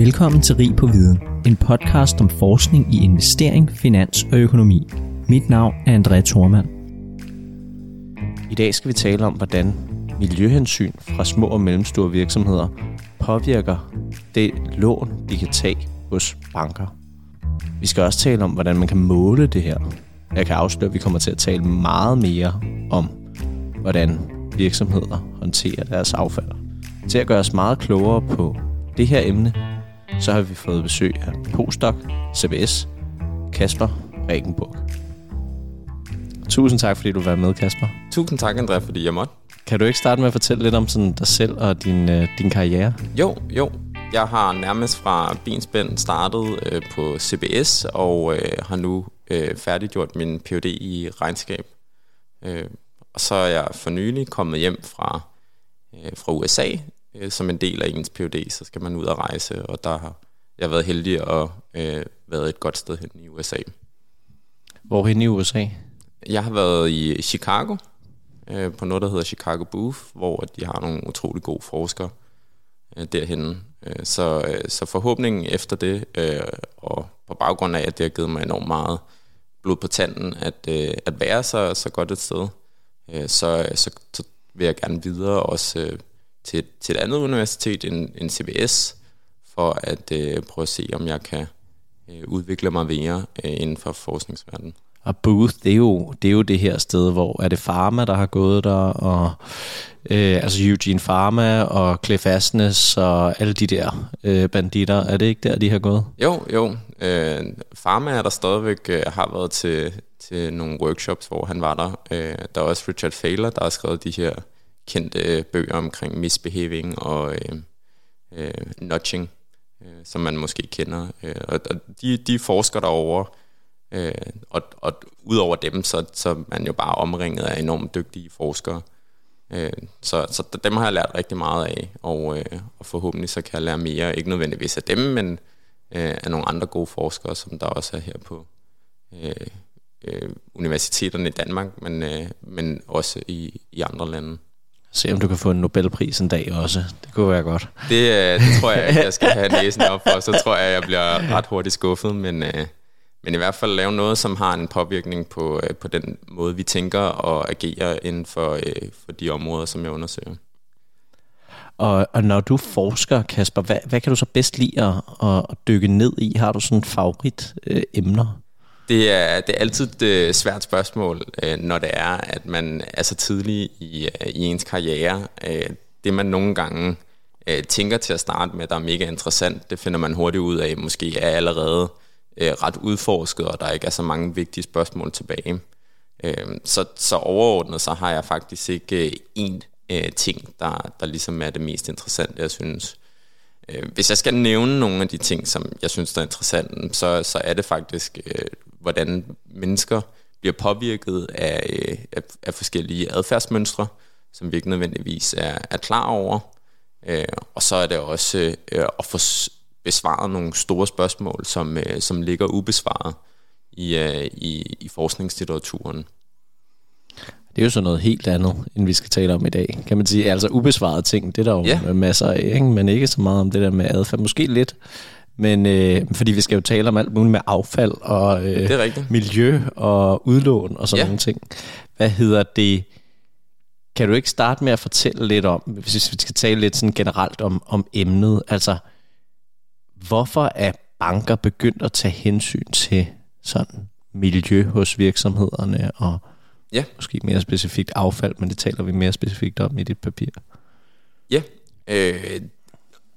Velkommen til Rig på Viden, en podcast om forskning i investering, finans og økonomi. Mit navn er André Thormand. I dag skal vi tale om, hvordan miljøhensyn fra små og mellemstore virksomheder påvirker det lån, de kan tage hos banker. Vi skal også tale om, hvordan man kan måle det her. Jeg kan afsløre, at vi kommer til at tale meget mere om, hvordan virksomheder håndterer deres affald. Til at gøre os meget klogere på det her emne, så har vi fået besøg af Postdoc, CBS, Kasper Regenburg. Tusind tak, fordi du var med, Kasper. Tusind tak, André, fordi jeg måtte. Kan du ikke starte med at fortælle lidt om sådan dig selv og din, øh, din karriere? Jo, jo. Jeg har nærmest fra benspænd startet øh, på CBS og øh, har nu øh, færdiggjort min Ph.D. i regnskab. Øh, og så er jeg for nylig kommet hjem fra, øh, fra USA øh, som en del af ens Ph.D., så skal man ud og rejse, og der har jeg været heldig at øh, været et godt sted hen i USA. Hvor hen i USA? Jeg har været i Chicago, øh, på noget, der hedder Chicago Booth, hvor de har nogle utrolig gode forskere øh, derhen. Øh, så, øh, så forhåbningen efter det, øh, og på baggrund af, at det har givet mig enormt meget blod på tanden, at, øh, at være så, så godt et sted, øh, så, så, så vil jeg gerne videre også øh, til, til et andet universitet end, end CBS, for at øh, prøve at se, om jeg kan øh, udvikle mig mere øh, inden for forskningsverdenen. Og Booth, det er, jo, det er jo det her sted, hvor er det Pharma, der har gået der, og øh, altså Eugene Pharma og Cliff Asnes og alle de der øh, banditter. Er det ikke der, de har gået? Jo, jo. Øh, Pharma er der stadigvæk øh, har været til, til nogle workshops, hvor han var der. Øh, der er også Richard Thaler, der har skrevet de her kendte øh, bøger omkring misbehaving og øh, øh, nudging, øh, som man måske kender. Øh, og de, de forsker derovre, øh, og, og udover dem, så, så er man jo bare omringet af enormt dygtige forskere. Øh, så, så dem har jeg lært rigtig meget af, og, øh, og forhåbentlig så kan jeg lære mere, ikke nødvendigvis af dem, men øh, af nogle andre gode forskere, som der også er her på øh, øh, universiteterne i Danmark, men, øh, men også i, i andre lande. Se om du kan få en Nobelpris en dag også. Det kunne være godt. Det, øh, det tror jeg jeg skal have næsen op for. Så tror jeg, jeg bliver ret hurtigt skuffet. Men, øh, men i hvert fald lave noget, som har en påvirkning på, øh, på den måde, vi tænker og agerer inden for, for de områder, som jeg undersøger. Og, og når du forsker, Kasper, hvad, hvad kan du så bedst lide at, at dykke ned i? Har du sådan favorit øh, emner? Det er, det er altid et øh, svært spørgsmål, øh, når det er, at man er så tidlig i, øh, i ens karriere. Det man nogle gange tænker til at starte med, der er mega interessant, det finder man hurtigt ud af, måske er allerede ret udforsket, og der ikke er så mange vigtige spørgsmål tilbage. Så, så overordnet, så har jeg faktisk ikke én ting, der, der ligesom er det mest interessante, jeg synes. Hvis jeg skal nævne nogle af de ting, som jeg synes der er interessante, så, så er det faktisk hvordan mennesker bliver påvirket af, øh, af, af forskellige adfærdsmønstre, som vi ikke nødvendigvis er, er klar over. Øh, og så er det også øh, at få besvaret nogle store spørgsmål, som, øh, som ligger ubesvaret i, øh, i, i forskningslitteraturen. Det er jo så noget helt andet, end vi skal tale om i dag. Kan man sige, altså ubesvarede ting, det er der jo ja. masser af, ikke? men ikke så meget om det der med adfærd. Måske lidt, men øh, fordi vi skal jo tale om alt muligt med affald og øh, det er miljø og udlån og sådan ja. nogle ting. Hvad hedder det? Kan du ikke starte med at fortælle lidt om, hvis vi skal tale lidt sådan generelt om, om emnet, altså hvorfor er banker begyndt at tage hensyn til sådan miljø hos virksomhederne og ja. måske mere specifikt affald, men det taler vi mere specifikt om i dit papir. Ja, øh,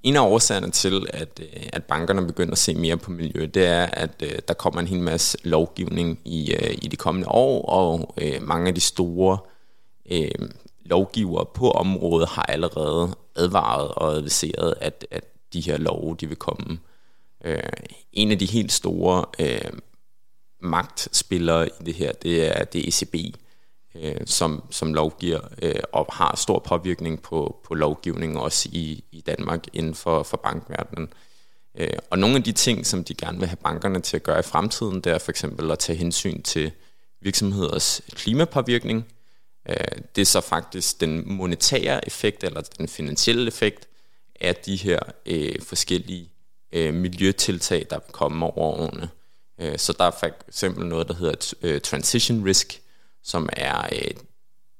en af årsagerne til, at, øh, at bankerne begynder at se mere på miljø, det er, at øh, der kommer en hel masse lovgivning i, øh, i de kommende år, og mange af de store øh, lovgivere på området har allerede advaret og adviseret, at, at de her love de vil komme. Uh, en af de helt store øh, magtspillere i det her, det er det ECB, øh, som, som lovgiver øh, og har stor påvirkning på, på lovgivningen også i, i Danmark inden for, for bankverdenen. Øh, og nogle af de ting, som de gerne vil have bankerne til at gøre i fremtiden, det er for eksempel at tage hensyn til virksomheders klimapåvirkning. Øh, det er så faktisk den monetære effekt eller den finansielle effekt af de her øh, forskellige øh, miljøtiltag, der kommer over årene. Øh, så der er for eksempel noget, der hedder øh, transition risk, som er øh,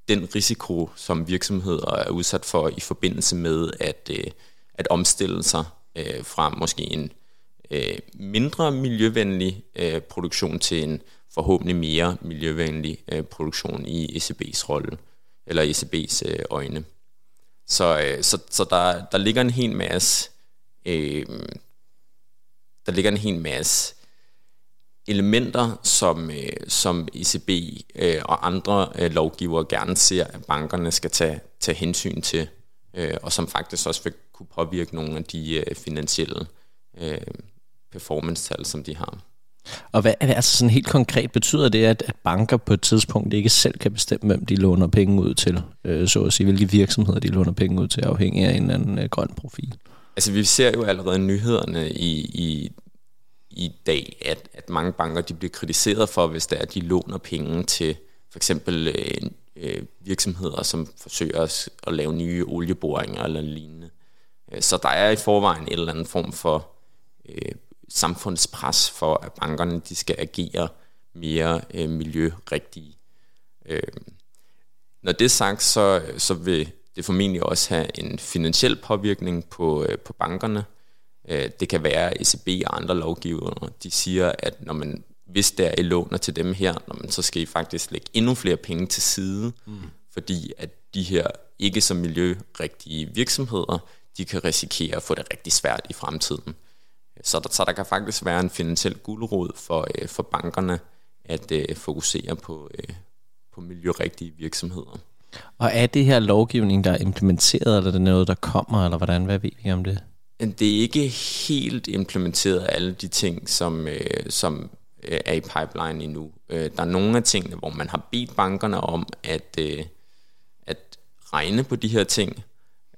den risiko, som virksomheder er udsat for i forbindelse med at, øh, at omstille sig øh, fra måske en øh, mindre miljøvenlig øh, produktion til en forhåbentlig mere miljøvenlig øh, produktion i ECB's rolle, eller ECB's øh, øjne. Så, øh, så, så der, der ligger en hel masse øh, der ligger en hel masse elementer, som, øh, som ECB øh, og andre øh, lovgivere gerne ser, at bankerne skal tage, tage hensyn til, øh, og som faktisk også vil kunne påvirke nogle af de øh, finansielle øh, performance-tal, som de har. Og hvad altså sådan helt konkret betyder det, at, at banker på et tidspunkt ikke selv kan bestemme, hvem de låner penge ud til, øh, så at sige, hvilke virksomheder de låner penge ud til, afhængig af en eller anden øh, grøn profil? Altså vi ser jo allerede nyhederne i, i, i dag, at, at mange banker de bliver kritiseret for, hvis der er, at de låner penge til for eksempel øh, øh, virksomheder, som forsøger at, at lave nye olieboringer eller lignende. Øh, så der er i forvejen en eller anden form for øh, samfundspres for, at bankerne de skal agere mere øh, miljørigtige. Øh, når det er sagt, så, så vil det formentlig også have en finansiel påvirkning på, øh, på bankerne. Øh, det kan være ECB og andre lovgivere, de siger, at når man, hvis der er I låner til dem her, når man, så skal I faktisk lægge endnu flere penge til side, mm. fordi at de her ikke så miljørigtige virksomheder, de kan risikere at få det rigtig svært i fremtiden. Så der, så der kan faktisk være en finansiel guldråd for, øh, for bankerne at øh, fokusere på, øh, på miljørigtige virksomheder. Og er det her lovgivning, der er implementeret, eller er det noget, der kommer, eller hvordan? Hvad ved vi om det? Det er ikke helt implementeret alle de ting, som, øh, som øh, er i pipeline endnu. Øh, der er nogle af tingene, hvor man har bedt bankerne om at, øh, at regne på de her ting,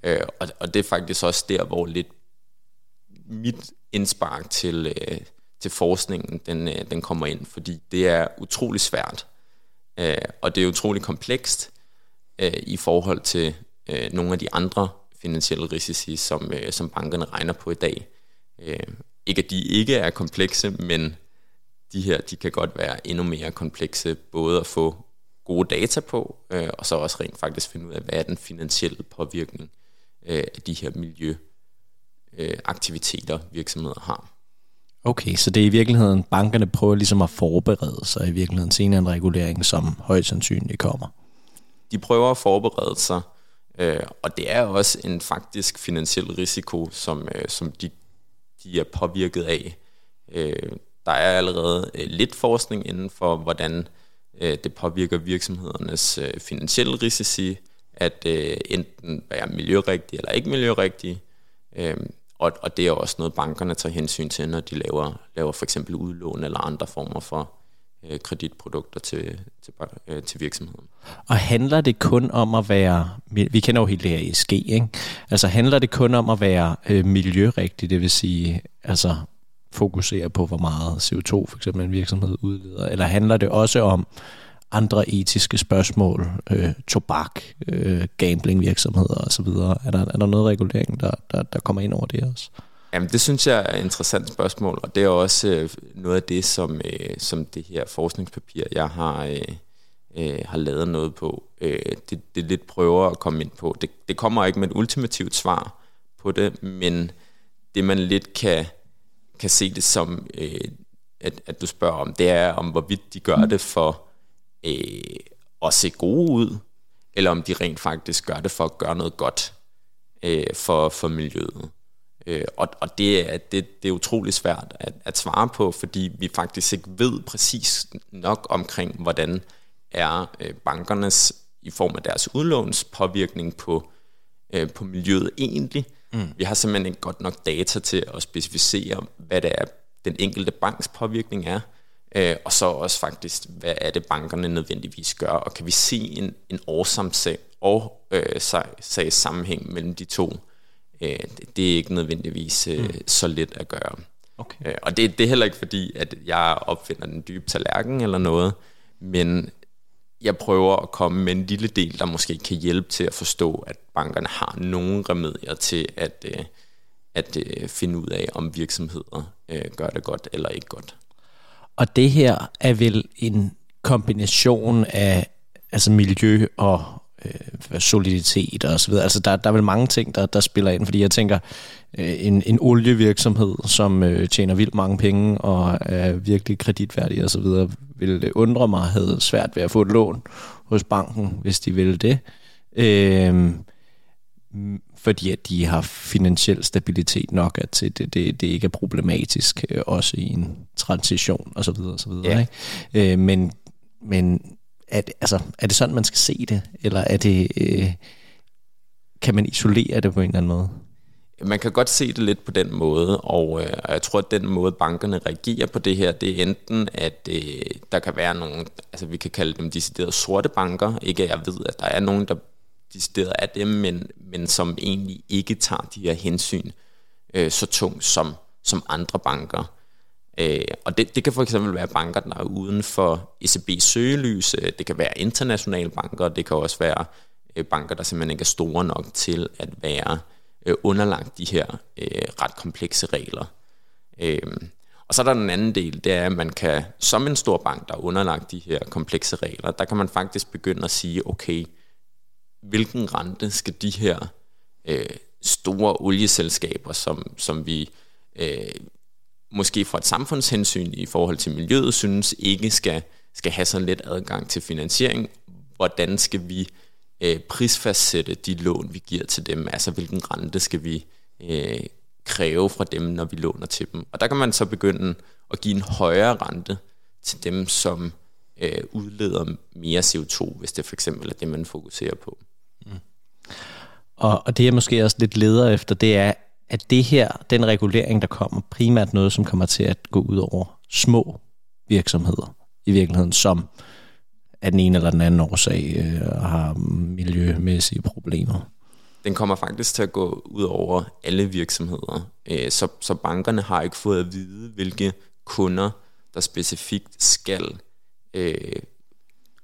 øh, og, og det er faktisk også der, hvor lidt mit indspark til, øh, til forskningen, den, øh, den kommer ind, fordi det er utrolig svært, øh, og det er utrolig komplekst øh, i forhold til øh, nogle af de andre finansielle risici, som, øh, som bankerne regner på i dag. Øh, ikke at de ikke er komplekse, men de her de kan godt være endnu mere komplekse, både at få gode data på, øh, og så også rent faktisk finde ud af, hvad er den finansielle påvirkning øh, af de her miljøaktiviteter, virksomheder har. Okay, så det er i virkeligheden, bankerne prøver ligesom at forberede sig i virkeligheden til en regulering, som højst sandsynligt kommer. De prøver at forberede sig, øh, og det er også en faktisk finansiel risiko, som, øh, som de, de er påvirket af. Øh, der er allerede øh, lidt forskning inden for, hvordan øh, det påvirker virksomhedernes øh, finansielle risici, at øh, enten være miljørigtig eller ikke miljørigtig. Øh, og, og det er også noget, bankerne tager hensyn til, når de laver, laver for eksempel udlån eller andre former for øh, kreditprodukter til, til, øh, til virksomheden. Og handler det kun om at være, vi kender jo helt det her ESG, ikke? Altså handler det kun om at være øh, miljørigtig, det vil sige, altså fokusere på, hvor meget CO2 for eksempel en virksomhed udleder, eller handler det også om andre etiske spørgsmål, øh, tobak, øh, gamblingvirksomheder osv.? Er der, er der noget regulering, der, der, der kommer ind over det også? Jamen, det synes jeg er et interessant spørgsmål, og det er også øh, noget af det, som, øh, som det her forskningspapir, jeg har, øh, øh, har lavet noget på, øh, det, det lidt prøver at komme ind på. Det, det kommer ikke med et ultimativt svar på det, men det man lidt kan, kan se det som, øh, at, at du spørger om, det er om, hvorvidt de gør det for øh, at se gode ud, eller om de rent faktisk gør det for at gøre noget godt øh, for, for miljøet. Øh, og og det, er, det, det er utrolig svært at, at svare på, fordi vi faktisk ikke ved præcis nok omkring, hvordan er øh, bankernes i form af deres udlåns påvirkning på, øh, på miljøet egentlig. Mm. Vi har simpelthen ikke godt nok data til at specificere, hvad det er, den enkelte banks påvirkning er. Øh, og så også faktisk, hvad er det, bankerne nødvendigvis gør, og kan vi se en, en årsamsag og øh, sag, sammenhæng mellem de to. Øh, det, er ikke nødvendigvis øh, mm. så let at gøre. Okay. Øh, og det, det er heller ikke fordi, at jeg opfinder den dybe tallerken eller noget, men jeg prøver at komme med en lille del, der måske kan hjælpe til at forstå, at bankerne har nogle remedier til at, øh, at øh, finde ud af, om virksomheder øh, gør det godt eller ikke godt. Og det her er vel en kombination af altså miljø og øh, soliditet og så videre. Altså der, der er vel mange ting, der, der spiller ind, fordi jeg tænker, øh, en, en olievirksomhed, som øh, tjener vildt mange penge og er virkelig kreditværdig og så videre, vil undre mig, havde svært ved at få et lån hos banken, hvis de ville det. Øh, fordi at de har finansiel stabilitet nok, at det, det, det ikke er problematisk, øh, også i en transition og så videre og så videre. Ja. Ikke? Øh, men men er det, altså, er det sådan, man skal se det, eller er det, øh, kan man isolere det på en eller anden måde? Man kan godt se det lidt på den måde, og, øh, og jeg tror, at den måde, bankerne reagerer på det her, det er enten, at øh, der kan være nogle, altså vi kan kalde dem deciderede sorte banker, ikke at jeg ved, at der er nogen, der decideret af dem, men, men som egentlig ikke tager de her hensyn øh, så tungt som, som andre banker. Øh, og det, det kan for eksempel være banker, der er uden for ECB's søgelys, øh, det kan være internationale banker, det kan også være øh, banker, der simpelthen ikke er store nok til at være øh, underlagt de her øh, ret komplekse regler. Øh, og så er der den anden del, det er, at man kan, som en stor bank, der er underlagt de her komplekse regler, der kan man faktisk begynde at sige, okay, hvilken rente skal de her øh, store olieselskaber, som, som vi øh, måske fra et samfundshensyn i forhold til miljøet synes ikke skal, skal have så let adgang til finansiering, hvordan skal vi øh, prisfastsætte de lån, vi giver til dem, altså hvilken rente skal vi øh, kræve fra dem, når vi låner til dem. Og der kan man så begynde at give en højere rente til dem, som øh, udleder mere CO2, hvis det for eksempel er det, man fokuserer på. Mm. Og, og det jeg måske også lidt leder efter, det er, at det her, den regulering, der kommer, primært noget, som kommer til at gå ud over små virksomheder i virkeligheden, som af den ene eller den anden årsag øh, har miljømæssige problemer. Den kommer faktisk til at gå ud over alle virksomheder. Øh, så, så bankerne har ikke fået at vide, hvilke kunder, der specifikt skal øh,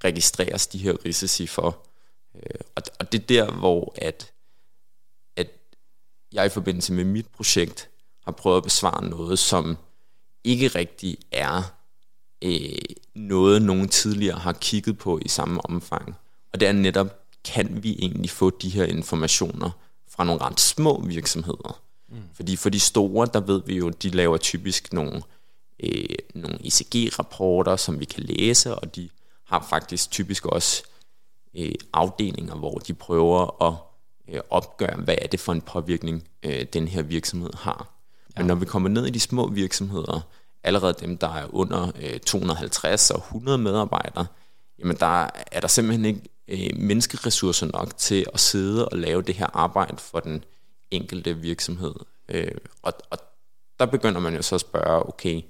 registreres de her risici for. Øh, og, og det er der, hvor at jeg i forbindelse med mit projekt har prøvet at besvare noget, som ikke rigtig er øh, noget, nogen tidligere har kigget på i samme omfang. Og det er netop, kan vi egentlig få de her informationer fra nogle ret små virksomheder? Mm. Fordi for de store, der ved vi jo, de laver typisk nogle, øh, nogle ECG-rapporter, som vi kan læse, og de har faktisk typisk også øh, afdelinger, hvor de prøver at øh, opgøre, hvad er det for en påvirkning, øh, den her virksomhed har. Ja. Men når vi kommer ned i de små virksomheder, allerede dem, der er under øh, 250 og 100 medarbejdere, jamen der er der simpelthen ikke øh, menneskeressourcer nok til at sidde og lave det her arbejde for den enkelte virksomhed. Øh, og, og der begynder man jo så at spørge, okay,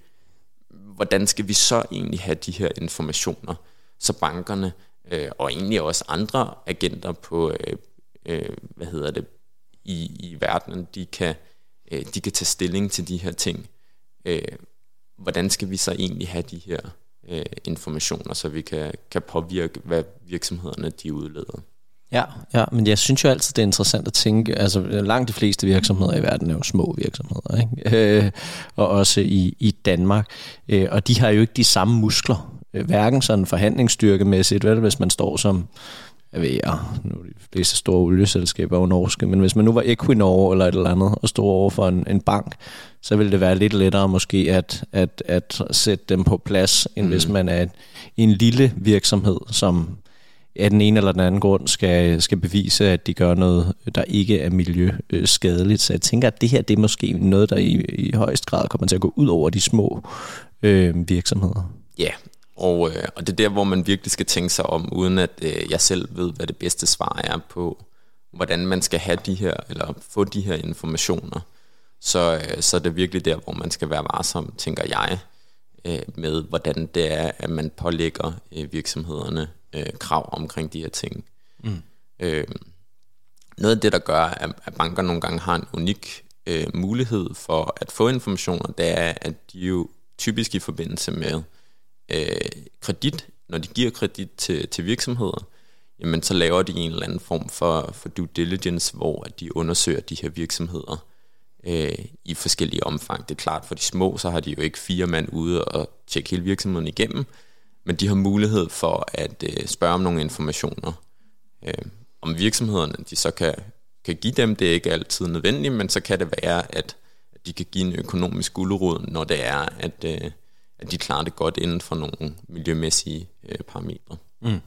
hvordan skal vi så egentlig have de her informationer, så bankerne øh, og egentlig også andre agenter på, øh, øh, hvad hedder det, i, i verdenen, de kan, øh, de kan tage stilling til de her ting. Øh, hvordan skal vi så egentlig have de her øh, informationer, så vi kan, kan påvirke, hvad virksomhederne de udleder? Ja, ja, men jeg synes jo altid, det er interessant at tænke, altså langt de fleste virksomheder i verden er jo små virksomheder, ikke? Øh, og også i, i Danmark, øh, og de har jo ikke de samme muskler, øh, hverken sådan forhandlingsstyrkemæssigt, vel, hvis man står som jeg ved, ja, nu er de fleste store olieselskaber jo norske, men hvis man nu var Equinor eller et eller andet, og stod over for en, en bank, så ville det være lidt lettere måske at, at, at sætte dem på plads, end mm. hvis man er en lille virksomhed, som af den ene eller den anden grund skal, skal bevise, at de gør noget, der ikke er miljøskadeligt. Så jeg tænker, at det her det er måske noget, der i, i højst grad kommer til at gå ud over de små øh, virksomheder. Ja, og, øh, og det er der, hvor man virkelig skal tænke sig om, uden at øh, jeg selv ved, hvad det bedste svar er på, hvordan man skal have de her, eller få de her informationer. Så, øh, så er det virkelig der, hvor man skal være varsom, tænker jeg, øh, med hvordan det er, at man pålægger øh, virksomhederne øh, krav omkring de her ting. Mm. Øh, noget af det, der gør, at, at banker nogle gange har en unik øh, mulighed for at få informationer, det er, at de jo typisk i forbindelse med øh, kredit, når de giver kredit til, til virksomheder, jamen så laver de en eller anden form for, for due diligence, hvor de undersøger de her virksomheder øh, i forskellige omfang. Det er klart, for de små, så har de jo ikke fire mand ude og tjekke hele virksomheden igennem, men de har mulighed for at øh, spørge om nogle informationer. Øh, om virksomhederne, de så kan, kan give dem, det er ikke altid nødvendigt, men så kan det være, at de kan give en økonomisk guldråd, når det er, at, øh, at de klarer det godt inden for nogle miljømæssige øh, parametre. Mm.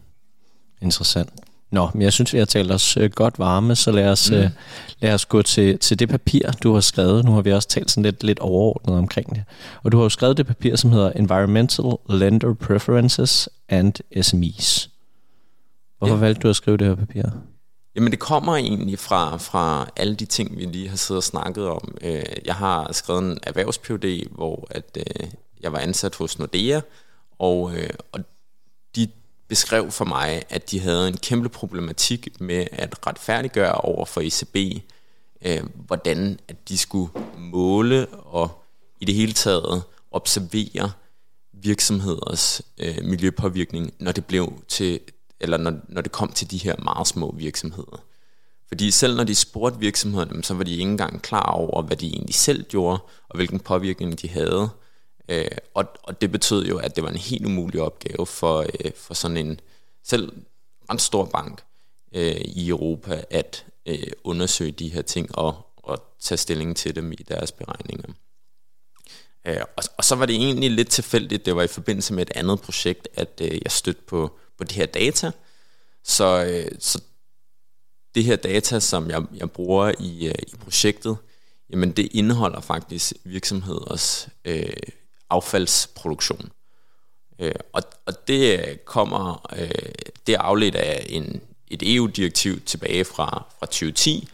Interessant. Nå, men jeg synes, vi har talt os øh, godt varme, så lad os, mm. øh, lad os gå til, til det papir, du har skrevet. Nu har vi også talt sådan lidt, lidt overordnet omkring det. Og du har jo skrevet det papir, som hedder Environmental Lender Preferences and SMEs. Hvorfor ja. valgte du at skrive det her papir? Jamen det kommer egentlig fra, fra alle de ting, vi lige har siddet og snakket om. Øh, jeg har skrevet en erhvervs hvor at, øh, jeg var ansat hos Nordea, og, øh, og de beskrev for mig, at de havde en kæmpe problematik med at retfærdiggøre over for ECB, øh, hvordan at de skulle måle og i det hele taget observere virksomheders øh, miljøpåvirkning, når det blev til eller når, når det kom til de her meget små virksomheder. Fordi selv når de spurgte virksomhederne, så var de ikke engang klar over, hvad de egentlig selv gjorde, og hvilken påvirkning de havde. Øh, og, og det betød jo, at det var en helt umulig opgave for, øh, for sådan en selv ret stor bank øh, i Europa at øh, undersøge de her ting og, og tage stilling til dem i deres beregninger. Øh, og, og så var det egentlig lidt tilfældigt, det var i forbindelse med et andet projekt, at øh, jeg stødte på på de her data. Så, øh, så det her data, som jeg, jeg bruger i, øh, i projektet, jamen det indeholder faktisk virksomheders øh, affaldsproduktion. Øh, og, og det øh, kommer, øh, det er afledt af en, et EU-direktiv tilbage fra, fra 2010,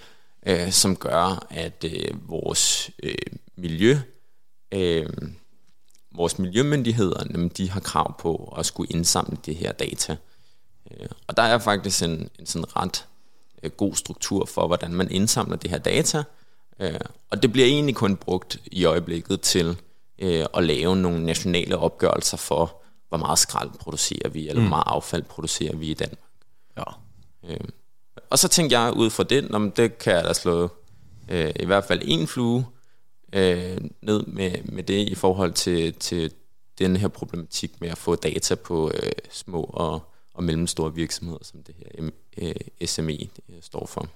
øh, som gør, at øh, vores øh, miljø, øh, vores miljømyndigheder, jamen, de har krav på at skulle indsamle det her data. Øh, og der er faktisk en, en sådan ret øh, god struktur for, hvordan man indsamler det her data. Øh, og det bliver egentlig kun brugt i øjeblikket til at lave nogle nationale opgørelser for, hvor meget skrald producerer vi, eller mm. hvor meget affald producerer vi i Danmark. Ja. Og så tænkte jeg ud fra det, om det kan jeg da slå i hvert fald en flue øh, ned med, med det i forhold til, til den her problematik med at få data på øh, små og, og mellemstore virksomheder, som det her øh, SME det står for.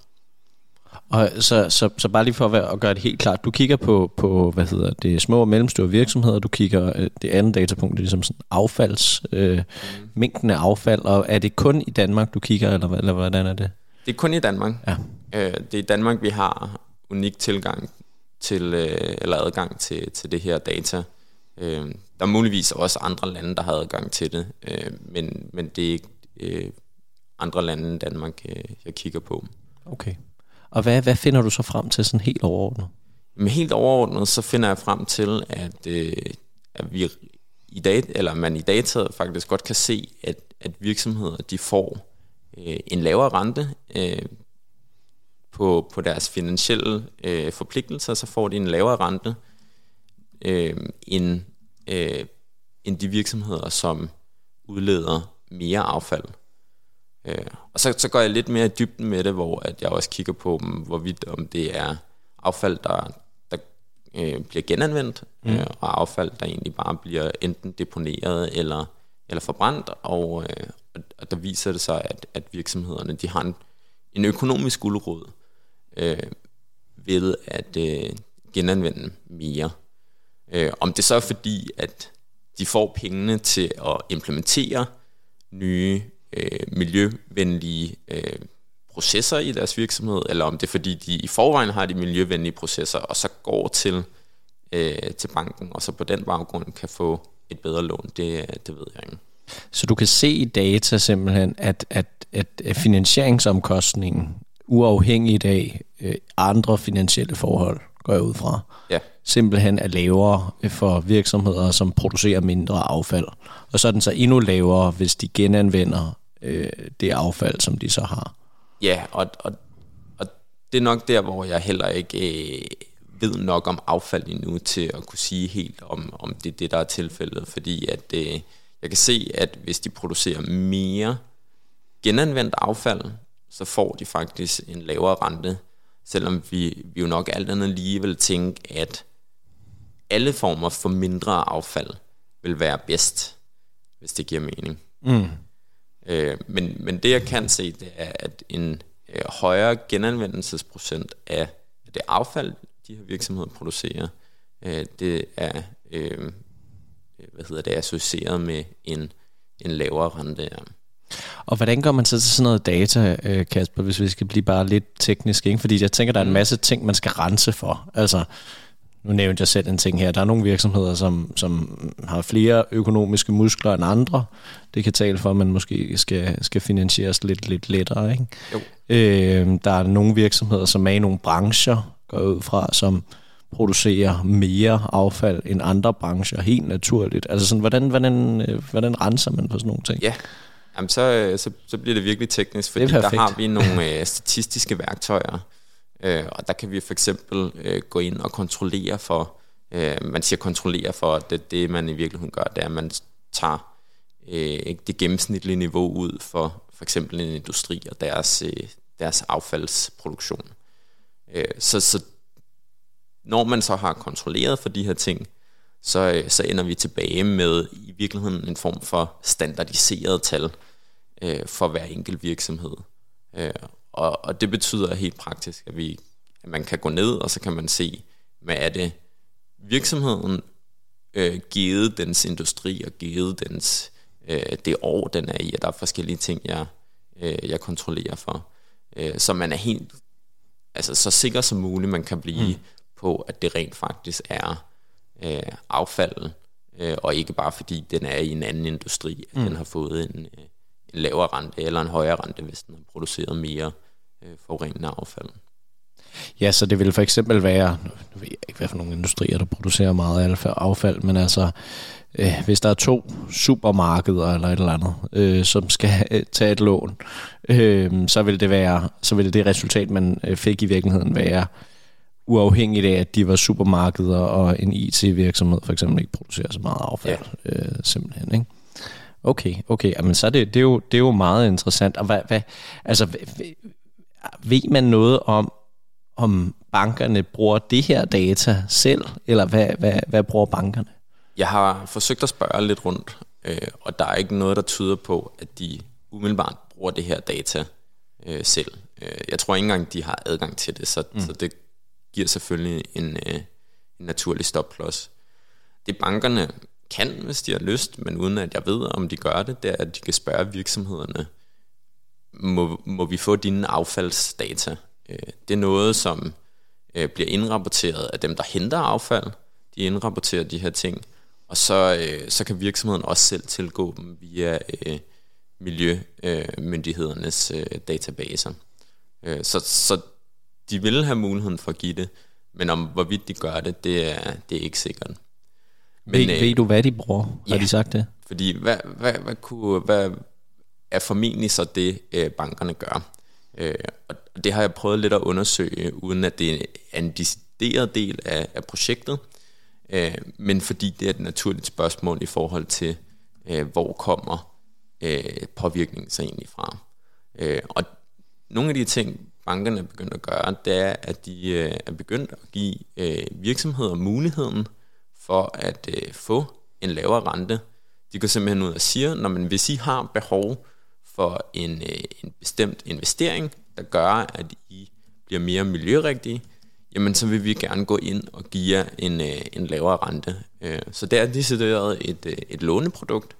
Og så, så, så bare lige for at, være, at gøre det helt klart, du kigger på, på hvad hedder det, små og mellemstore virksomheder, du kigger, øh, det andet datapunkt, det er ligesom sådan affalds, øh, mm. mængden af affald, og er det kun i Danmark, du kigger, eller, eller hvordan er det? Det er kun i Danmark. Ja. Øh, det er i Danmark, vi har unik tilgang til, øh, eller adgang til, til det her data. Øh, der er muligvis også andre lande, der har adgang til det, øh, men, men det er ikke øh, andre lande end Danmark, øh, jeg kigger på. Okay. Og hvad, hvad finder du så frem til sådan helt overordnet? Men helt overordnet, så finder jeg frem til, at, øh, at vi i data, eller man i data faktisk godt kan se, at, at virksomheder de får øh, en lavere rente øh, på, på deres finansielle øh, forpligtelser, så får de en lavere rente øh, end, øh, end de virksomheder, som udleder mere affald. Øh, og så, så går jeg lidt mere i dybden med det, hvor at jeg også kigger på, hvorvidt om det er affald, der, der øh, bliver genanvendt, mm. øh, og affald, der egentlig bare bliver enten deponeret eller, eller forbrændt, og, øh, og der viser det sig, at, at virksomhederne de har en, en økonomisk guldråd, øh, ved at øh, genanvende mere. Øh, om det så er fordi, at de får pengene til at implementere nye øh, miljøvenlige øh, processer i deres virksomhed, eller om det er fordi, de i forvejen har de miljøvenlige processer, og så går til, øh, til banken, og så på den baggrund kan få et bedre lån, det, det ved jeg ikke. Så du kan se i data simpelthen, at, at, at finansieringsomkostningen uafhængigt af øh, andre finansielle forhold, går jeg ud fra. Ja. Simpelthen er lavere for virksomheder, som producerer mindre affald. Og så er den så endnu lavere, hvis de genanvender øh, det affald, som de så har. Ja, og, og, og det er nok der, hvor jeg heller ikke øh, ved nok om affald endnu til at kunne sige helt, om, om det er det, der er tilfældet. Fordi at øh, jeg kan se, at hvis de producerer mere genanvendt affald, så får de faktisk en lavere rente, selvom vi, vi jo nok alt andet lige vil tænke, at alle former for mindre affald vil være bedst, hvis det giver mening. Mm. Øh, men, men det jeg kan se, det er, at en øh, højere genanvendelsesprocent af det affald, de her virksomheder producerer, øh, det er øh, hvad hedder det, associeret med en, en lavere rente. Ja. Og hvordan går man så til sådan noget data, øh, Kasper, hvis vi skal blive bare lidt teknisk? Ikke? Fordi jeg tænker, der er en mm. masse ting, man skal rense for. Altså, nu nævnte jeg selv en ting her. Der er nogle virksomheder, som, som har flere økonomiske muskler end andre. Det kan tale for, at man måske skal, skal finansieres lidt, lidt lettere. Ikke? Jo. Øh, der er nogle virksomheder, som er i nogle brancher, går ud fra, som producerer mere affald end andre brancher, helt naturligt. Altså sådan, hvordan, hvordan, øh, hvordan renser man på sådan nogle ting? Ja, Jamen, så, øh, så, så bliver det virkelig teknisk, fordi der har vi nogle øh, statistiske værktøjer, øh, og der kan vi for eksempel øh, gå ind og kontrollere for, øh, man siger kontrollere for, at det, det man i virkeligheden gør, det er, at man tager øh, det gennemsnitlige niveau ud for for eksempel en industri og deres, øh, deres affaldsproduktion. Øh, så, så når man så har kontrolleret for de her ting, så, øh, så ender vi tilbage med i virkeligheden en form for standardiseret tal øh, for hver enkelt virksomhed. Øh, og, og det betyder helt praktisk, at, vi, at man kan gå ned, og så kan man se, hvad er det virksomheden øh, givet dens industri og givet dens øh, det år, den er i, og der er forskellige ting, jeg, øh, jeg kontrollerer for. Øh, så man er helt altså, så sikker som muligt, man kan blive mm. på, at det rent faktisk er øh, affald, øh, og ikke bare fordi den er i en anden industri, at mm. den har fået en, øh, en lavere rente eller en højere rente, hvis den har produceret mere øh, forurenende affald. Ja, så det vil for eksempel være, nu ved jeg ikke, hvad for nogle industrier, der producerer meget affald, men altså, øh, hvis der er to supermarkeder eller et eller andet, øh, som skal øh, tage et lån, øh, så vil det være, så vil det, resultat, man øh, fik i virkeligheden være, uafhængigt af, at de var supermarkeder og en IT-virksomhed for eksempel ikke producerer så meget affald, ja. øh, simpelthen, ikke? Okay, okay, men så er det, det, er jo, det er jo meget interessant. Og hvad, hvad, altså, ved man noget om, om bankerne bruger det her data selv, eller hvad, hvad, hvad bruger bankerne? Jeg har forsøgt at spørge lidt rundt, øh, og der er ikke noget, der tyder på, at de umiddelbart bruger det her data øh, selv. Øh, jeg tror ikke engang, de har adgang til det, så, mm. så det giver selvfølgelig en, øh, en naturlig stopklods. Det bankerne kan, hvis de har lyst, men uden at jeg ved, om de gør det, det er, at de kan spørge virksomhederne, må, må vi få dine affaldsdata? Øh, det er noget, som øh, bliver indrapporteret af dem, der henter affald. De indrapporterer de her ting, og så, øh, så kan virksomheden også selv tilgå dem via miljømyndighedernes databaser. så, så de vil have muligheden for at give det, men om hvorvidt de gør det, det er, det er ikke sikkert. Men, ved, øh, ved du, hvad de bruger? Ja, har de sagt det? Fordi hvad, hvad, hvad, kunne, hvad er formentlig så det, øh, bankerne gør? Øh, og det har jeg prøvet lidt at undersøge, uden at det er en decideret del af, af projektet, øh, men fordi det er et naturligt spørgsmål i forhold til, øh, hvor kommer øh, påvirkningen så egentlig fra. Øh, og nogle af de ting, bankerne er begyndt at gøre, det er, at de øh, er begyndt at give øh, virksomheder muligheden for at øh, få en lavere rente. De går simpelthen ud og siger, når man, hvis I har behov for en, øh, en bestemt investering, der gør, at I bliver mere miljørigtige, jamen så vil vi gerne gå ind og give jer en, øh, en lavere rente. Øh, så der er decideret et, øh, et låneprodukt,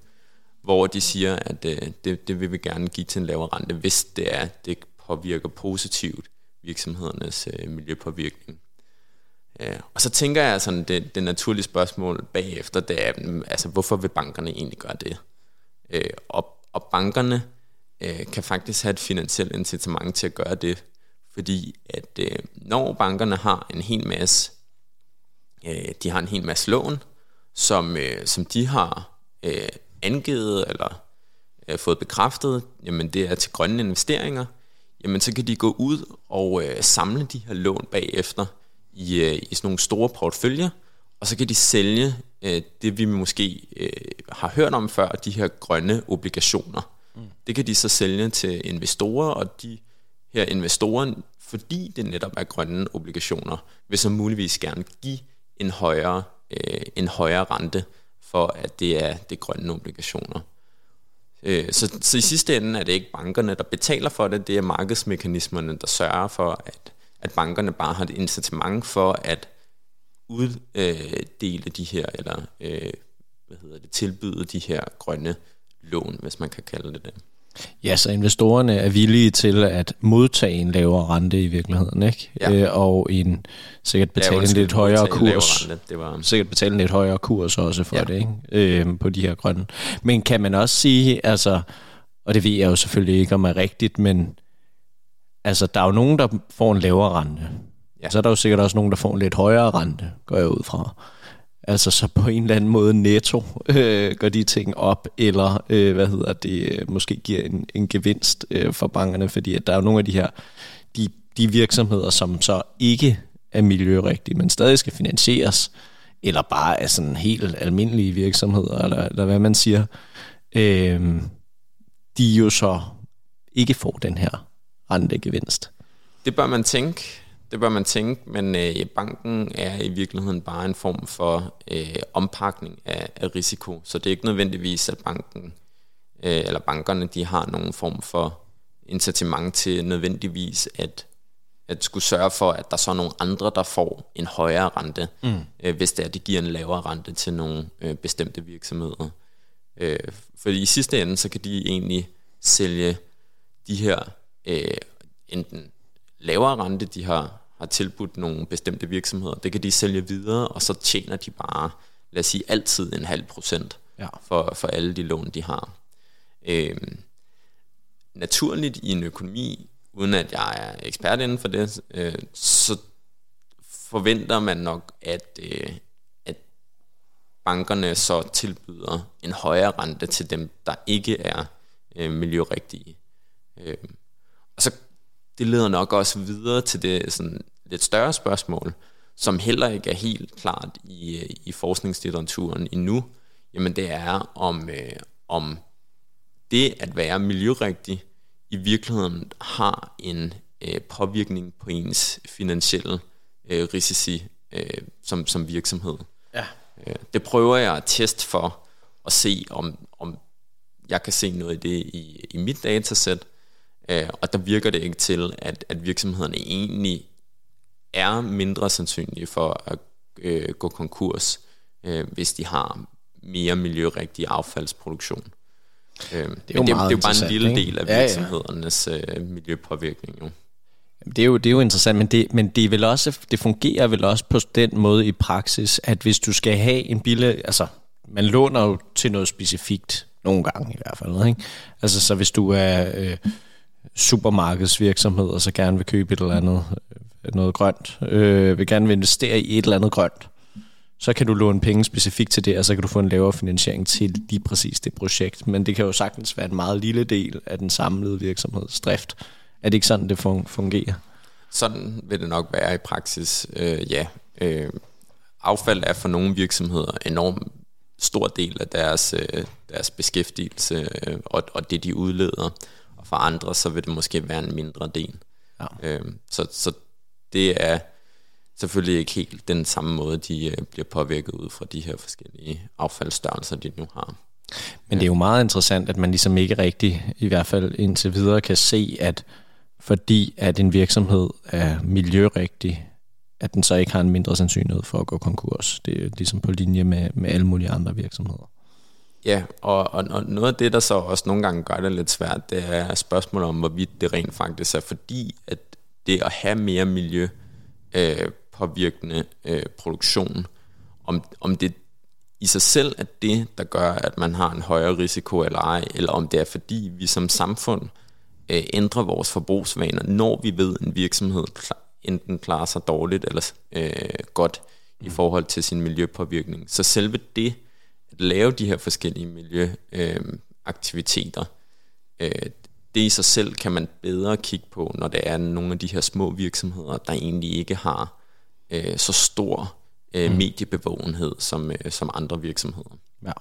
hvor de siger, at øh, det, det vil vi gerne give til en lavere rente, hvis det er, det påvirker positivt virksomhedernes øh, miljøpåvirkning. Øh, og så tænker jeg sådan, det, det naturlige spørgsmål bagefter, det er, mm, altså hvorfor vil bankerne egentlig gøre det? Øh, og, og bankerne øh, kan faktisk have et finansielt incitament til at gøre det, fordi at øh, når bankerne har en hel masse, øh, de har en hel masse lån, som, øh, som de har øh, angivet eller øh, fået bekræftet, jamen det er til grønne investeringer, jamen så kan de gå ud og øh, samle de her lån bagefter i, øh, i sådan nogle store porteføljer, og så kan de sælge øh, det, vi måske øh, har hørt om før, de her grønne obligationer. Mm. Det kan de så sælge til investorer, og de her investorer, fordi det netop er grønne obligationer, vil så muligvis gerne give en højere, øh, en højere rente, for at det er det grønne obligationer. Øh, så, så i sidste ende er det ikke bankerne, der betaler for det, det er markedsmekanismerne, der sørger for, at, at bankerne bare har et incitament for at uddele øh, de her, eller øh, hvad hedder det, tilbyde de her grønne lån, hvis man kan kalde det det. Ja, så investorerne er villige til at modtage en lavere rente i virkeligheden, ikke? Ja. Øh, og en sikkert betale ja, en lidt højere kurs. Det var... Sikkert betale en lidt højere kurs også for ja. det, ikke? Øh, på de her grønne. Men kan man også sige, altså, og det ved jeg jo selvfølgelig ikke, om er rigtigt, men altså, der er jo nogen, der får en lavere rente. Ja. Så er der jo sikkert også nogen, der får en lidt højere rente, går jeg ud fra. Altså så på en eller anden måde netto øh, går de ting op, eller øh, hvad hedder det, øh, måske giver en, en gevinst øh, for bankerne, fordi at der er jo nogle af de her, de, de virksomheder, som så ikke er miljørigtige, men stadig skal finansieres, eller bare er sådan helt almindelige virksomheder, eller, eller hvad man siger, øh, de jo så ikke får den her rentegevinst. Det bør man tænke det bør man tænke, men øh, banken er i virkeligheden bare en form for øh, ompakning af, af risiko, så det er ikke nødvendigvis, at banken øh, eller bankerne de har nogen form for incitament til nødvendigvis at, at skulle sørge for, at der så er nogle andre, der får en højere rente, mm. øh, hvis det er, at de giver en lavere rente til nogle øh, bestemte virksomheder. Øh, fordi i sidste ende, så kan de egentlig sælge de her øh, enten lavere rente, de har, har tilbudt nogle bestemte virksomheder. Det kan de sælge videre, og så tjener de bare, lad os sige, altid en halv procent ja. for, for alle de lån, de har. Øhm, naturligt i en økonomi, uden at jeg er ekspert inden for det, øh, så forventer man nok, at, øh, at bankerne så tilbyder en højere rente til dem, der ikke er øh, miljørigtige. Øh, og så det leder nok også videre til det sådan lidt større spørgsmål, som heller ikke er helt klart i, i forskningslitteraturen endnu, jamen det er om, øh, om det at være miljørigtig i virkeligheden har en øh, påvirkning på ens finansielle øh, risici øh, som, som virksomhed. Ja. Øh, det prøver jeg at teste for at se, om, om jeg kan se noget i det i, i mit datasæt, Øh, og der virker det ikke til, at, at virksomhederne egentlig er mindre sandsynlige for at øh, gå konkurs, øh, hvis de har mere miljørigtig affaldsproduktion. Øh, det er men det, det er jo bare en lille del af virksomhedernes ja, ja. Øh, miljøpåvirkning. Jo. Det er jo, det er jo interessant, men det, men det, er vel også, det fungerer vel også på den måde i praksis, at hvis du skal have en bille, altså man låner jo til noget specifikt, nogle gange i hvert fald, ikke? Altså så hvis du er... Øh, supermarkedsvirksomhed, og så gerne vil købe et eller andet øh, noget grønt, øh, vil gerne vil investere i et eller andet grønt, så kan du låne penge specifikt til det, og så kan du få en lavere finansiering til lige præcis det projekt. Men det kan jo sagtens være en meget lille del af den samlede virksomhedsdrift. Er det ikke sådan, det fungerer? Sådan vil det nok være i praksis, øh, ja. Øh, affald er for nogle virksomheder enormt stor del af deres, øh, deres beskæftigelse øh, og, og det, de udleder og for andre, så vil det måske være en mindre del. Ja. Øhm, så, så det er selvfølgelig ikke helt den samme måde, de øh, bliver påvirket ud fra de her forskellige affaldsstørrelser, de nu har. Men det er jo meget interessant, at man ligesom ikke rigtig, i hvert fald indtil videre, kan se, at fordi at en virksomhed er miljørigtig, at den så ikke har en mindre sandsynlighed for at gå konkurs. Det er ligesom på linje med, med alle mulige andre virksomheder. Ja, og, og, og noget af det, der så også nogle gange gør det lidt svært, det er spørgsmålet om, hvorvidt det rent faktisk er fordi, at det at have mere miljø øh, påvirkende øh, produktion, om, om det i sig selv er det, der gør, at man har en højere risiko eller ej, eller om det er fordi, vi som samfund øh, ændrer vores forbrugsvaner, når vi ved, at en virksomhed enten klarer sig dårligt eller øh, godt i forhold til sin miljøpåvirkning. Så selve det lave de her forskellige miljøaktiviteter, øh, øh, det i sig selv kan man bedre kigge på, når det er nogle af de her små virksomheder, der egentlig ikke har øh, så stor øh, mm. mediebevågenhed som, øh, som andre virksomheder. Ja.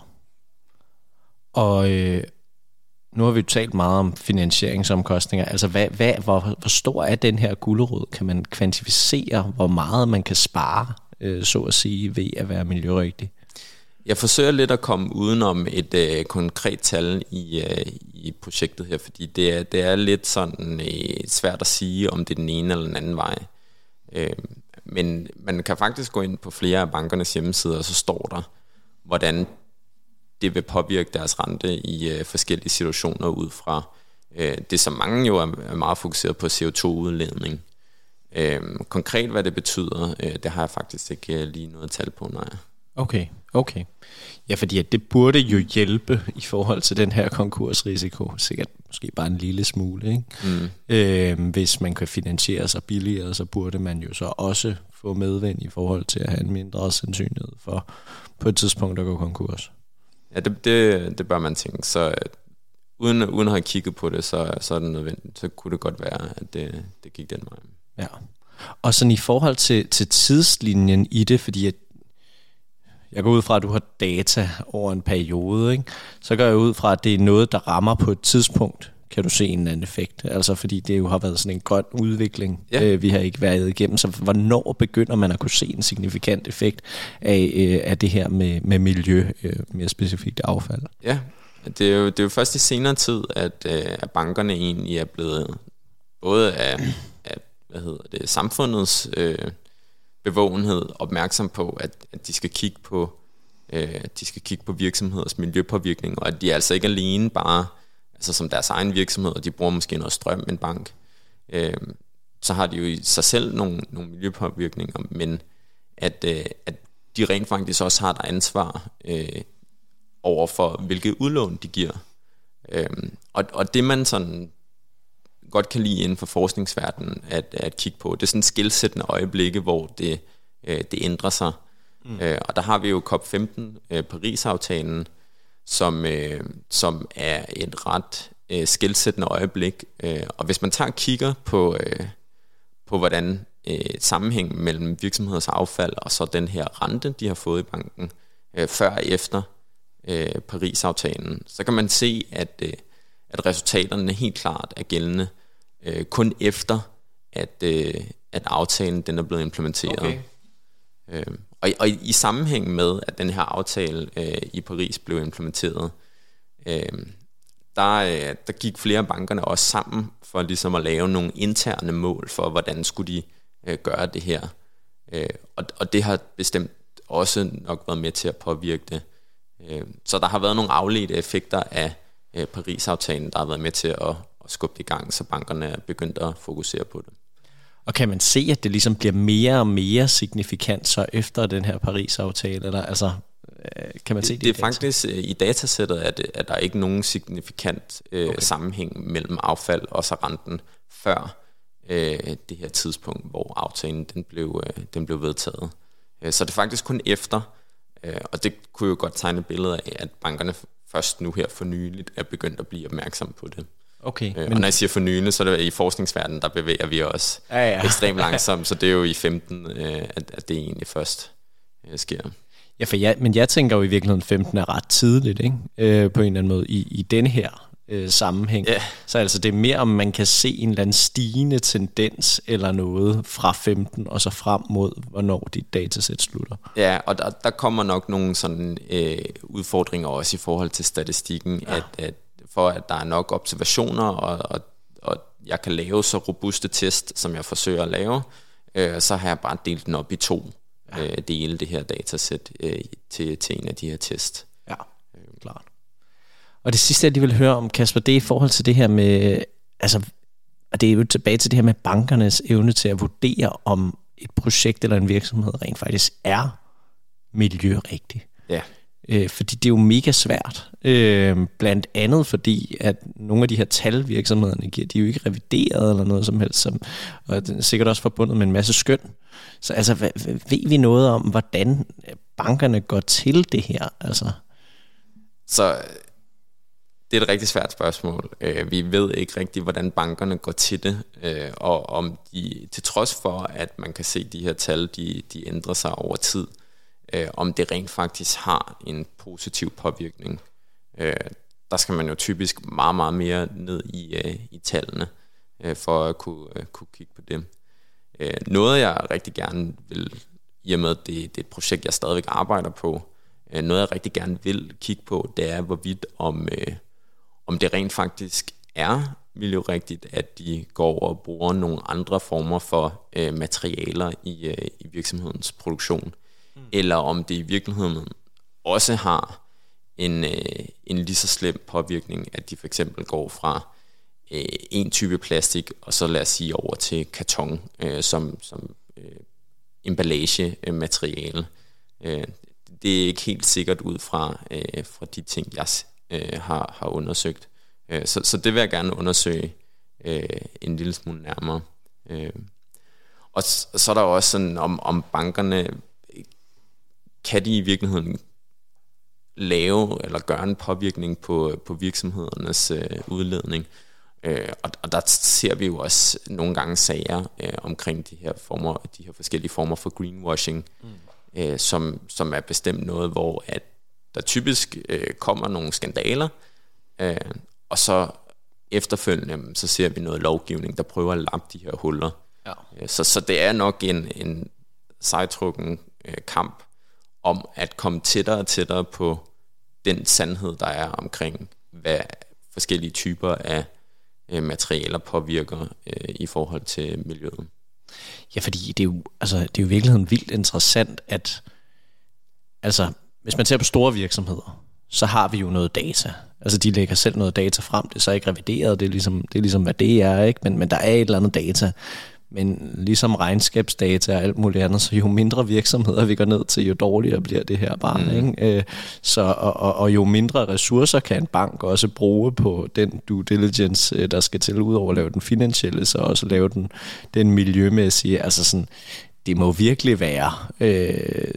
Og øh, nu har vi jo talt meget om finansieringsomkostninger. Altså, hvad, hvad, hvor, hvor stor er den her gulerod? Kan man kvantificere, hvor meget man kan spare, øh, så at sige, ved at være miljørigtig? Jeg forsøger lidt at komme udenom et øh, konkret tal i, øh, i projektet her, fordi det er, det er lidt sådan øh, svært at sige, om det er den ene eller den anden vej. Øh, men man kan faktisk gå ind på flere af bankernes hjemmesider, og så står der, hvordan det vil påvirke deres rente i øh, forskellige situationer ud fra øh, det, som mange jo er, er meget fokuseret på CO2-udledning. Øh, konkret hvad det betyder, øh, det har jeg faktisk ikke øh, lige noget tal på, nej. Okay, okay. Ja, fordi at det burde jo hjælpe i forhold til den her konkursrisiko. Sikkert måske bare en lille smule. Ikke? Mm. Øh, hvis man kan finansiere sig billigere, så burde man jo så også få medvind i forhold til at have en mindre sandsynlighed for på et tidspunkt at gå konkurs. Ja, det, det, det bør man tænke. Så øh, uden, uden at have kigget på det, så, så er det nødvendigt. Så kunne det godt være, at det, det gik den vej. Ja. Og sådan i forhold til, til tidslinjen i det, fordi at jeg går ud fra, at du har data over en periode, ikke? så går jeg ud fra, at det er noget, der rammer på et tidspunkt, kan du se en eller anden effekt. Altså fordi det jo har været sådan en grøn udvikling, ja. øh, vi har ikke været igennem. Så hvornår begynder man at kunne se en signifikant effekt af, øh, af det her med, med miljø, øh, mere specifikt affald? Ja, det er, jo, det er jo først i senere tid, at, øh, at bankerne egentlig er blevet både af, af hvad hedder det, samfundets... Øh, bevågenhed opmærksom på, at, at de skal kigge på øh, de skal kigge på virksomheders miljøpåvirkning, og at de altså ikke alene bare, altså som deres egen virksomhed, og de bruger måske noget strøm, en bank, øh, så har de jo i sig selv nogle, nogle miljøpåvirkninger, men at, øh, at de rent faktisk også har et ansvar øh, over for, hvilke udlån de giver. Øh, og, og det man sådan godt kan lide inden for forskningsverdenen at, at kigge på. Det er sådan et skilsættende øjeblikke, hvor det, øh, det ændrer sig. Mm. Øh, og der har vi jo COP15, øh, Paris-aftalen, som, øh, som er et ret øh, skilsættende øjeblik. Øh, og hvis man tager og kigger på, øh, på hvordan øh, sammenhæng mellem virksomheders affald og så den her rente, de har fået i banken, øh, før og efter øh, Paris-aftalen, så kan man se, at, øh, at resultaterne helt klart er gældende øh, kun efter, at, øh, at aftalen den er blevet implementeret. Okay. Øh, og, og i, i sammenhæng med, at den her aftale øh, i Paris blev implementeret, øh, der, øh, der gik flere af bankerne også sammen for ligesom at lave nogle interne mål for, hvordan skulle de øh, gøre det her. Øh, og, og det har bestemt også nok været med til at påvirke det. Øh, så der har været nogle afledte effekter af øh, Paris-aftalen, der har været med til at, at skubbe i gang, så bankerne er begyndt at fokusere på det. Og kan man se, at det ligesom bliver mere og mere signifikant så efter den her Paris-aftale? Eller, altså, øh, kan man se det, det, er faktisk, øh, i datasættet, at, at der er ikke nogen signifikant øh, okay. sammenhæng mellem affald og så renten før øh, det her tidspunkt, hvor aftalen den blev, øh, den blev vedtaget. Øh, så det er faktisk kun efter, øh, og det kunne jo godt tegne et billede af, at bankerne først nu her for nyligt er begyndt at blive opmærksom på det. Okay. Øh, men... Og når jeg siger for nylig, så er det i forskningsverdenen, der bevæger vi os ja, ja. ekstremt langsomt, så det er jo i 15, øh, at, at det egentlig først øh, sker. Ja, for jeg, men jeg tænker jo i virkeligheden, 15 er ret tidligt, ikke? Øh, på en eller anden måde, i, i denne her øh, sammenhæng. Yeah. Så altså det er mere, om man kan se en eller anden stigende tendens eller noget fra 15 og så frem mod, hvornår dit datasæt slutter. Ja, og der, der kommer nok nogle sådan øh, udfordringer også i forhold til statistikken, ja. at, at for at der er nok observationer, og, og, og jeg kan lave så robuste test, som jeg forsøger at lave, øh, så har jeg bare delt den op i to ja. øh, dele, det her datasæt, øh, til, til en af de her test. Ja, øh, klart. Og det sidste, jeg lige vil høre om, Kasper, det er i forhold til det her med, altså, og det er jo tilbage til det her med bankernes evne til at vurdere, om et projekt eller en virksomhed rent faktisk er miljørigtig. Ja. Øh, fordi det er jo mega svært. Øh, blandt andet fordi, at nogle af de her tal, virksomhederne giver, de er jo ikke revideret eller noget som helst. Som, og det er sikkert også forbundet med en masse skøn. Så altså, ved vi noget om, hvordan bankerne går til det her? Altså? Så øh, det er et rigtig svært spørgsmål. Øh, vi ved ikke rigtig, hvordan bankerne går til det, øh, og om de, til trods for, at man kan se, at de her tal, de, de ændrer sig over tid, øh, øh, om det rent faktisk har en positiv påvirkning. Øh, der skal man jo typisk meget, meget mere ned i, øh, i tallene, øh, for at kunne, øh, kunne kigge på dem. Øh, noget jeg rigtig gerne vil, i og med at det, det er et projekt, jeg stadigvæk arbejder på, øh, noget jeg rigtig gerne vil kigge på, det er hvorvidt om, øh, om det rent faktisk er miljørigtigt, at de går over og bruger nogle andre former for øh, materialer i, øh, i virksomhedens produktion, mm. eller om det i virkeligheden også har en, øh, en lige så slem påvirkning, at de for eksempel går fra øh, en type plastik, og så lad os sige over til karton øh, som, som øh, emballagemateriale. Øh, det er ikke helt sikkert ud fra, øh, fra de ting, jeg øh, har, har undersøgt. Øh, så, så det vil jeg gerne undersøge øh, en lille smule nærmere. Øh. Og så, så er der også sådan, om, om bankerne, kan de i virkeligheden lave eller gøre en påvirkning på, på virksomhedernes øh, udledning. Øh, og, og der ser vi jo også nogle gange sager øh, omkring de her former, de her forskellige former for greenwashing, mm. øh, som, som er bestemt noget, hvor at der typisk øh, kommer nogle skandaler, øh, og så efterfølgende, så ser vi noget lovgivning, der prøver at lappe de her huller. Ja. Øh, så, så det er nok en, en sejtrukken øh, kamp om at komme tættere og tættere på den sandhed, der er omkring, hvad forskellige typer af øh, materialer påvirker øh, i forhold til miljøet. Ja, fordi det er jo, altså, det er jo i virkeligheden vildt interessant, at altså, hvis man ser på store virksomheder, så har vi jo noget data. Altså de lægger selv noget data frem, det er så ikke revideret, det er ligesom, det er ligesom hvad det er, ikke? Men, men der er et eller andet data. Men ligesom regnskabsdata og alt muligt andet, så jo mindre virksomheder vi går ned til, jo dårligere bliver det her bare. Mm. Ikke? Øh, så, og, og, og jo mindre ressourcer kan en bank også bruge på den due diligence, øh, der skal til, ud over at lave den finansielle, så også lave den, den miljømæssige. Altså sådan, det må virkelig være øh,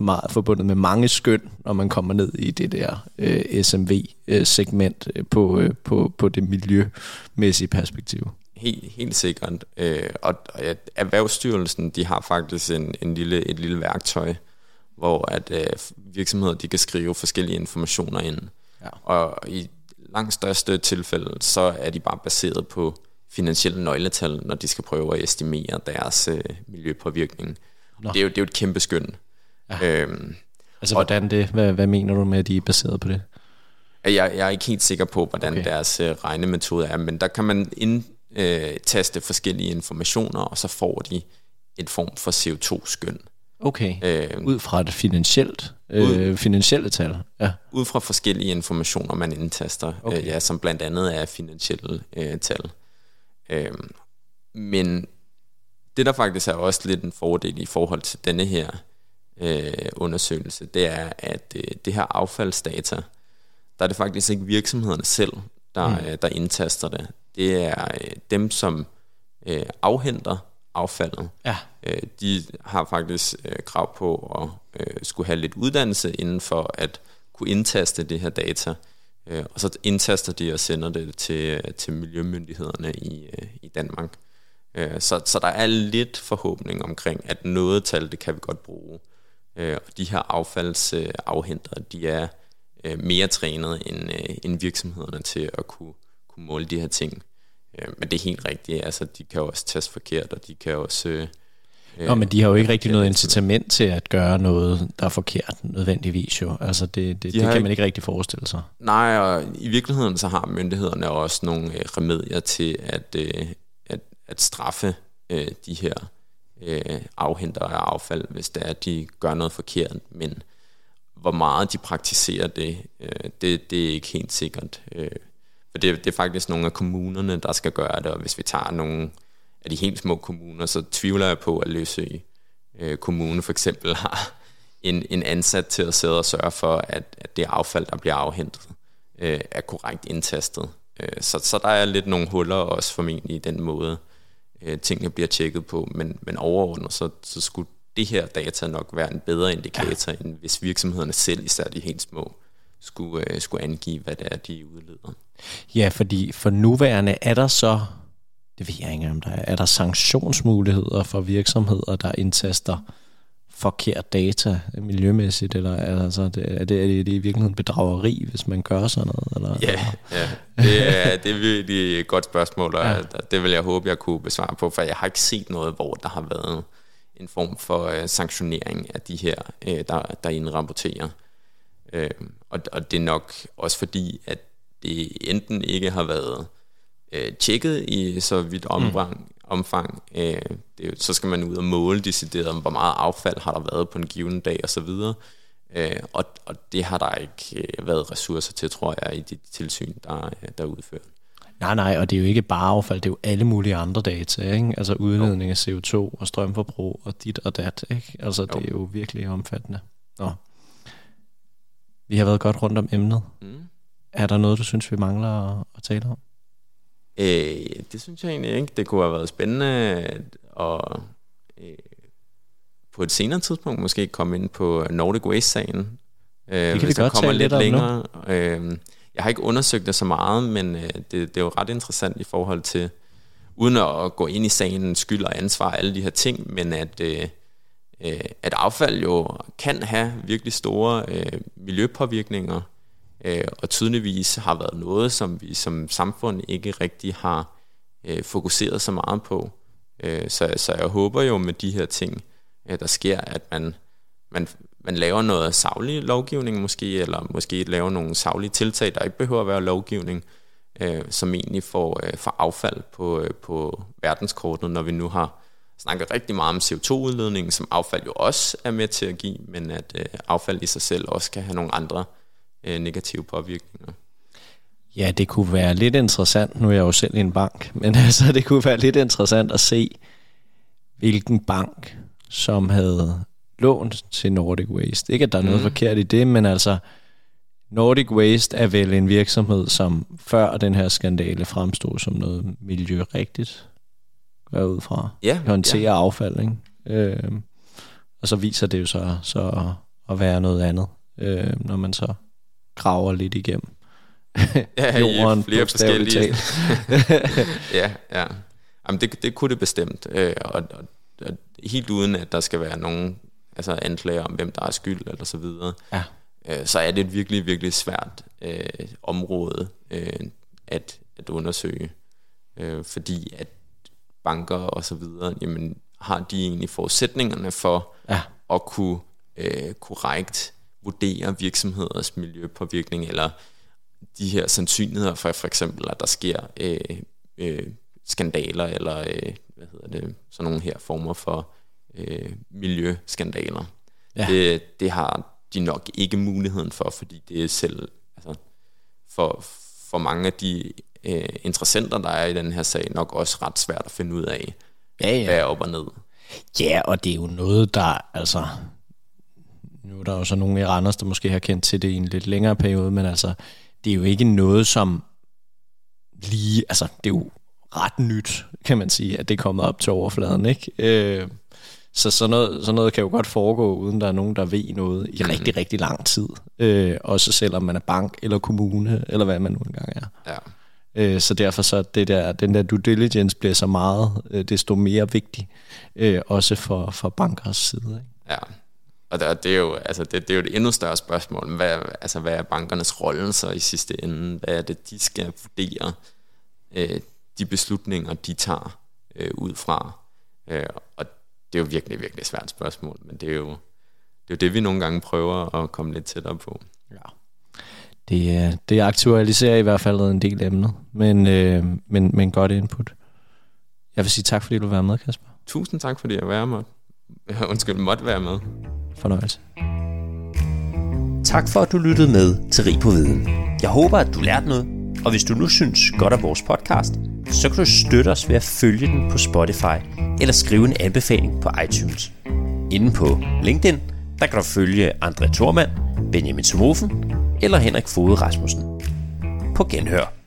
meget forbundet med mange skøn, når man kommer ned i det der øh, SMV-segment øh, på, øh, på, på det miljømæssige perspektiv. Helt, helt sikkert. Øh, og, og Erhvervsstyrelsen de har faktisk en, en lille, et lille værktøj, hvor at øh, virksomheder de kan skrive forskellige informationer ind. Ja. Og i langt største tilfælde, så er de bare baseret på finansielle nøgletal, når de skal prøve at estimere deres øh, miljøpåvirkning. Det er, jo, det er jo et kæmpe skøn. Ja. Øhm, altså hvordan det? Hvad, hvad mener du med, at de er baseret på det? Jeg, jeg er ikke helt sikker på, hvordan okay. deres øh, regnemetode er, men der kan man indtaste forskellige informationer, og så får de et form for CO2-skøn. Okay, øh, ud fra det finansielt, øh, ud, finansielle tal? Ja. Ud fra forskellige informationer, man indtaster, okay. øh, ja, som blandt andet er finansielle øh, tal. Øhm, men det der faktisk er også lidt en fordel i forhold til denne her øh, undersøgelse, det er, at øh, det her affaldsdata, der er det faktisk ikke virksomhederne selv, der, mm. øh, der indtaster det. Det er øh, dem, som øh, afhenter affaldet. Ja. Øh, de har faktisk øh, krav på at øh, skulle have lidt uddannelse inden for at kunne indtaste det her data. Øh, og så indtaster de og sender det til, til miljømyndighederne i, øh, i Danmark. Øh, så, så der er lidt forhåbning omkring, at noget tal, det kan vi godt bruge. Øh, og de her affaldsafhenter, de er øh, mere trænet end, øh, end virksomhederne til at kunne, kunne måle de her ting. Øh, men det er helt rigtigt, altså de kan også teste forkert, og de kan også... Øh, Nå, men de har jo ikke rigtig noget incitament til at gøre noget, der er forkert nødvendigvis jo. Altså det, det, de det kan man ikke rigtig forestille sig. Nej, og i virkeligheden så har myndighederne også nogle øh, remedier til at, øh, at, at straffe øh, de her øh, afhenter af affald, hvis det er, at de gør noget forkert. Men hvor meget de praktiserer det, øh, det, det er ikke helt sikkert. Øh, for det, det er faktisk nogle af kommunerne, der skal gøre det, og hvis vi tager nogle af de helt små kommuner, så tvivler jeg på, at Løsø øh, Kommune for eksempel har en, en ansat til at sidde og sørge for, at, at det affald, der bliver afhentet, øh, er korrekt indtastet. Øh, så, så der er lidt nogle huller også formentlig i den måde, øh, tingene bliver tjekket på, men, men overordnet, så, så skulle det her data nok være en bedre indikator, ja. end hvis virksomhederne selv, især de helt små, skulle, øh, skulle angive, hvad det er, de udleder. Ja, fordi for nuværende er der så det ved jeg ikke om der er. Er der sanktionsmuligheder for virksomheder, der indtaster forkert data miljømæssigt, eller altså, er, det, er, det, er det i virkeligheden bedrageri, hvis man gør sådan noget? Eller, ja, ja. Det, er, det er virkelig et godt spørgsmål, og ja. det vil jeg håbe, jeg kunne besvare på, for jeg har ikke set noget, hvor der har været en form for uh, sanktionering af de her, uh, der, der indrapporterer. Uh, og, og det er nok også fordi, at det enten ikke har været uh, tjekket i så vidt omfang, mm omfang. Øh, det, så skal man ud og måle decideret, om hvor meget affald har der været på en given dag osv. Øh, og, og det har der ikke øh, været ressourcer til, tror jeg, i de tilsyn, der, der er udført. Nej, nej, og det er jo ikke bare affald, det er jo alle mulige andre data, ikke? Altså udledning af CO2 og strømforbrug og dit og dat, ikke? Altså jo. det er jo virkelig omfattende. Nå. Vi har været godt rundt om emnet. Mm. Er der noget, du synes, vi mangler at tale om? Øh, det synes jeg egentlig ikke. Det kunne have været spændende at øh, på et senere tidspunkt måske komme ind på Nordic Waste-sagen. Øh, det kan vi godt kommer lidt, lidt længere. Øh, jeg har ikke undersøgt det så meget, men øh, det, det er jo ret interessant i forhold til, uden at gå ind i sagen, skyld og ansvar alle de her ting, men at, øh, øh, at affald jo kan have virkelig store øh, miljøpåvirkninger, øh, og tydeligvis har været noget, som vi som samfund ikke rigtig har øh, fokuseret så meget på. Øh, så, så jeg håber jo med de her ting, øh, der sker, at man, man, man laver noget savlig lovgivning måske, eller måske laver nogle savlige tiltag, der ikke behøver at være lovgivning, øh, som egentlig får, øh, får affald på, øh, på verdenskortet, når vi nu har snakket rigtig meget om CO2-udledning, som affald jo også er med til at give, men at øh, affald i sig selv også kan have nogle andre øh, negative påvirkninger. Ja, det kunne være lidt interessant, nu er jeg jo selv i en bank, men altså det kunne være lidt interessant at se, hvilken bank, som havde lånt til Nordic Waste. Ikke at der er noget mm. forkert i det, men altså Nordic Waste er vel en virksomhed, som før den her skandale fremstod som noget miljørigtigt, går ud fra. Ja, håndtere ja. affald, ikke? Øh, og så viser det jo så, så at være noget andet, øh, når man så graver lidt igennem ja, jorden. I flere forskellige. ja, ja. Jamen, det, det kunne det bestemt. Øh, og, og, og helt uden, at der skal være nogen altså anklager om, hvem der er skyld, eller så videre. Ja. Øh, så er det et virkelig, virkelig svært øh, område øh, at, at undersøge. Øh, fordi at banker og så videre, jamen, har de egentlig forudsætningerne for ja. at kunne øh, korrekt vurdere virksomheders miljøpåvirkning, eller de her sandsynligheder for for eksempel, at der sker øh, øh, skandaler, eller øh, hvad hedder det, sådan nogle her former for øh, miljøskandaler. Ja. Det, det har de nok ikke muligheden for, fordi det er selv, altså, for, for mange af de øh, interessenter, der er i den her sag, nok også ret svært at finde ud af, ja, ja. hvad er op og ned. Ja, og det er jo noget, der, altså, nu er der jo så nogle i Randers, der måske har kendt til det i en lidt længere periode, men altså, det er jo ikke noget, som lige, altså, det er jo ret nyt, kan man sige, at det er kommet op til overfladen, ikke? Øh, så sådan noget, sådan noget kan jo godt foregå, uden der er nogen, der ved noget i mm. rigtig, rigtig lang tid. Øh, også selvom man er bank eller kommune, eller hvad man nu engang er. Ja. Øh, så derfor så det der, den der due diligence bliver så meget, øh, desto mere vigtig, øh, også for, for bankers side. Ikke? Ja, og det, det, er jo, altså det, det er jo et endnu større spørgsmål. Hvad, altså, hvad er bankernes rolle så i sidste ende? Hvad er det, de skal vurdere øh, de beslutninger, de tager øh, ud fra? Øh, og det er jo virkelig, virkelig svært spørgsmål, men det er jo det, er jo det vi nogle gange prøver at komme lidt tættere på. Ja. Det, det aktualiserer i hvert fald en del emner, men, øh, men, men godt input. Jeg vil sige tak, fordi du var med, Kasper. Tusind tak, fordi jeg var med. Undskyld, måtte være med. Fornøjelse. Tak for, at du lyttede med til Rig på Viden. Jeg håber, at du lærte noget, og hvis du nu synes godt af vores podcast, så kan du støtte os ved at følge den på Spotify eller skrive en anbefaling på iTunes. Inden på LinkedIn, der kan du følge André Thormand, Benjamin Somofen eller Henrik Fode Rasmussen. På genhør.